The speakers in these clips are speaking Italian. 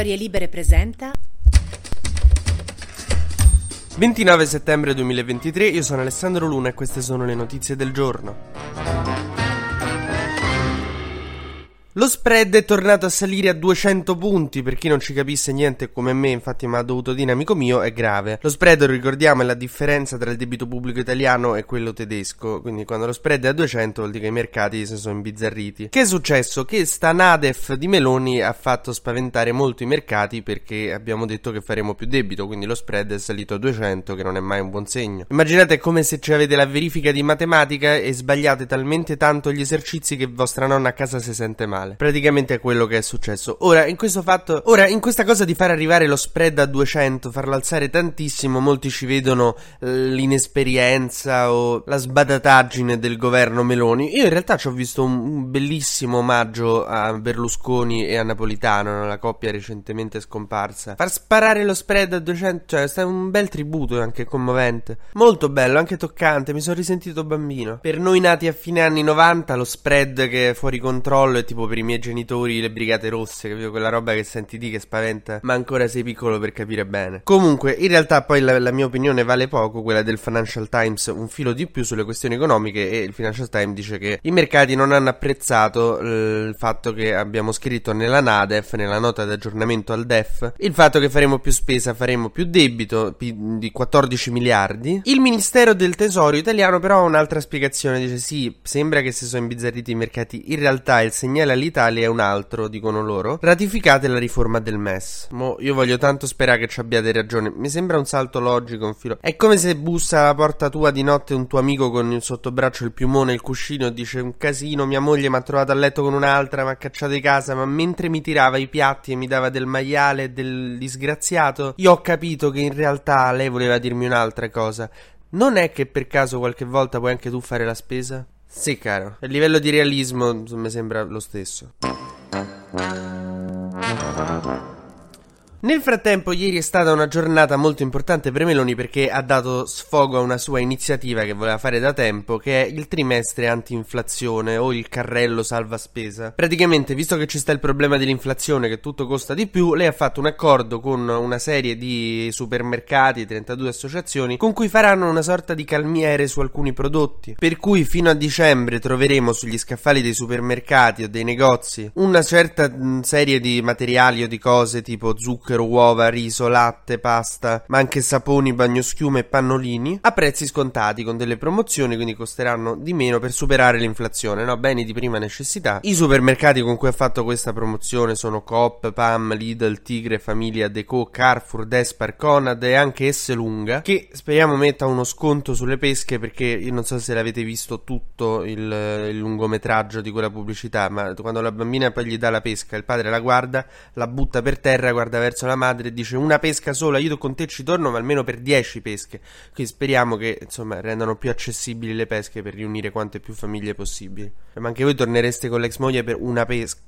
Storie Libere presenta 29 settembre 2023, io sono Alessandro Luna e queste sono le notizie del giorno. Lo spread è tornato a salire a 200 punti, per chi non ci capisse niente come me, infatti mi ha dovuto dire amico mio, è grave. Lo spread, ricordiamo, è la differenza tra il debito pubblico italiano e quello tedesco, quindi quando lo spread è a 200 vuol dire che i mercati si sono imbizzarriti. Che è successo? Che sta Nadef di Meloni ha fatto spaventare molto i mercati perché abbiamo detto che faremo più debito, quindi lo spread è salito a 200, che non è mai un buon segno. Immaginate come se ci avete la verifica di matematica e sbagliate talmente tanto gli esercizi che vostra nonna a casa si sente male male. Praticamente è quello che è successo. Ora, in questo fatto, ora, in questa cosa di far arrivare lo spread a 200, farlo alzare tantissimo, molti ci vedono eh, l'inesperienza o la sbadataggine del governo Meloni. Io in realtà ci ho visto un, bellissimo omaggio a Berlusconi e a Napolitano, la coppia recentemente scomparsa. Far sparare lo spread a 200, cioè, è un bel tributo anche commovente. Molto bello, anche toccante, mi sono risentito bambino. Per noi nati a fine anni 90, lo spread che è fuori controllo è tipo per i miei genitori le brigate rosse, capito? Quella roba che senti di che spaventa, ma ancora sei piccolo per capire bene. Comunque, in realtà poi la, la, mia opinione vale poco, quella del Financial Times, un filo di più sulle questioni economiche e il Financial Times dice che i mercati non hanno apprezzato eh, il fatto che abbiamo scritto nella NADEF, nella nota di aggiornamento al DEF, il fatto che faremo più spesa, faremo più debito di 14 miliardi. Il Ministero del Tesoro italiano però ha un'altra spiegazione, dice sì, sembra che si sono imbizzarriti i mercati, in realtà il segnale l'Italia è un altro, dicono loro. Ratificate la riforma del MES. Mo, io voglio tanto sperare che ci abbiate ragione. Mi sembra un salto logico, un filo. È come se bussa alla porta tua di notte un tuo amico con il sottobraccio il piumone e il cuscino e dice un casino, mia moglie mi ha trovato a letto con un'altra, mi ha cacciato di casa, ma mentre mi tirava i piatti e mi dava del maiale del disgraziato, io ho capito che in realtà lei voleva dirmi un'altra cosa. Non è che per caso qualche volta puoi anche tu fare la spesa? Sì, caro. A livello di realismo mi sembra lo stesso. Nel frattempo, ieri è stata una giornata molto importante per Meloni perché ha dato sfogo a una sua iniziativa che voleva fare da tempo, che è il trimestre anti-inflazione o il carrello salva spesa. Praticamente, visto che ci sta il problema dell'inflazione, che tutto costa di più, lei ha fatto un accordo con una serie di supermercati, 32 associazioni, con cui faranno una sorta di calmiere su alcuni prodotti. Per cui fino a dicembre troveremo sugli scaffali dei supermercati o dei negozi una certa serie di materiali o di cose tipo zucchero zucchero, uova, riso, latte, pasta, ma anche saponi, bagnoschiume e pannolini a prezzi scontati con delle promozioni, quindi costeranno di meno per superare l'inflazione, no? Beni di prima necessità. I supermercati con cui ha fatto questa promozione sono Coop, Pam, Lidl, Tigre, Famiglia, Deco, Carrefour, Despar, Conad e anche Esselunga, che speriamo metta uno sconto sulle pesche perché io non so se l'avete visto tutto il, il lungometraggio di quella pubblicità, ma quando la bambina poi gli dà la pesca, il padre la guarda, la butta per terra, guarda verso verso la madre e dice una pesca sola, io con te ci torno, ma almeno per 10 pesche. Quindi speriamo che insomma rendano più accessibili le pesche per riunire quante più famiglie possibili. Ma anche voi tornereste con l'ex moglie per una pesca,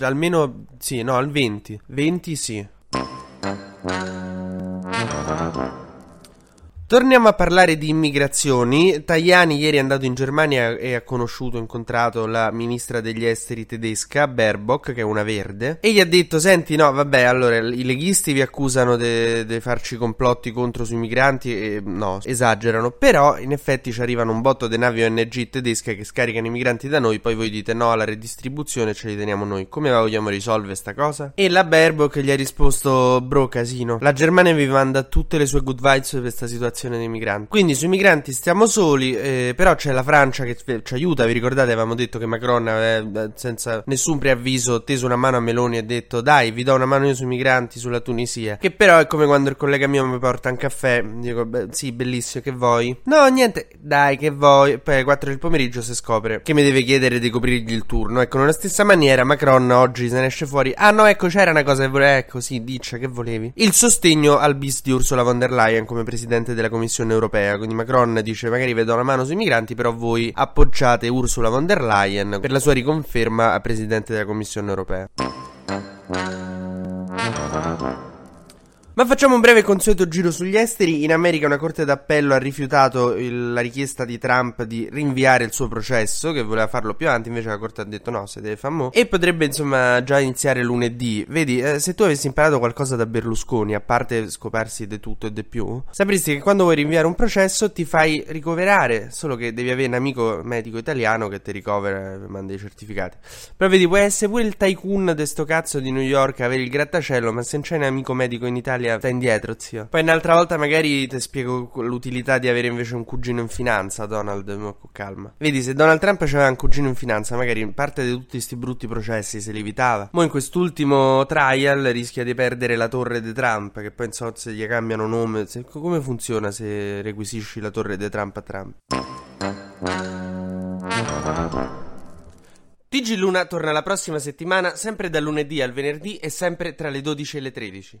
almeno sì, no, al 20. 20 sì. Torniamo a parlare di immigrazioni. Tajani ieri è andato in Germania e ha conosciuto, incontrato la ministra degli esteri tedesca, Baerbock, che è una verde, e gli ha detto, senti, no, vabbè, allora, i leghisti vi accusano di farci complotti contro sui migranti, e no, esagerano, però in effetti ci arrivano un botto di navi ONG tedesche che scaricano i migranti da noi, poi voi dite no, la redistribuzione ce li teniamo noi. Come vogliamo risolvere sta cosa? E la Baerbock gli ha risposto, bro, casino, la Germania vi manda tutte le sue good vibes per questa situazione situazione dei migranti. Quindi sui migranti stiamo soli, eh, però c'è la Francia che ci aiuta. Vi ricordate, avevamo detto che Macron eh, senza nessun preavviso, teso una mano a Meloni e detto dai, vi do una mano io sui migranti, sulla Tunisia. Che però è come quando il collega mio mi porta un caffè, dico, beh, sì, bellissimo, che vuoi? No, niente, dai, che vuoi? Poi alle 4 del pomeriggio si scopre che mi deve chiedere di coprirgli il turno. Ecco, nella stessa maniera Macron oggi se ne esce fuori. Ah no, ecco, c'era una cosa che volevo, ecco, sì, dice, che volevi? Il sostegno al bis di Ursula von der Leyen come presidente della Commissione europea. Quindi Macron dice: Magari vedo una mano sui migranti, però voi appoggiate Ursula von der Leyen per la sua riconferma a presidente della Commissione europea. Ma facciamo un breve consueto giro sugli esteri. In America una corte d'appello ha rifiutato il, la richiesta di Trump di rinviare il suo processo, che voleva farlo più avanti, invece la corte ha detto no, se deve fare mo. E potrebbe insomma già iniziare lunedì. Vedi, eh, se tu avessi imparato qualcosa da Berlusconi, a parte scoparsi di tutto e di più, sapresti che quando vuoi rinviare un processo ti fai ricoverare, solo che devi avere un amico medico italiano che ti ricovera e manda i certificati. Però vedi, puoi essere pure il tycoon di sto cazzo di New York, avere il grattacielo, ma se non c'è un amico medico in Italia Italia sta indietro, zio. Poi un'altra volta magari ti spiego l'utilità di avere invece un cugino in finanza, Donald, ma con calma. Vedi, se Donald Trump aveva un cugino in finanza, magari parte di tutti questi brutti processi se li evitava. Mo' in quest'ultimo trial rischia di perdere la torre di Trump, che poi non so se gli cambiano nome. Se, come funziona se requisisci la torre di Trump a Trump? TG Luna torna la prossima settimana, sempre dal lunedì al venerdì e sempre tra le 12 e le 13.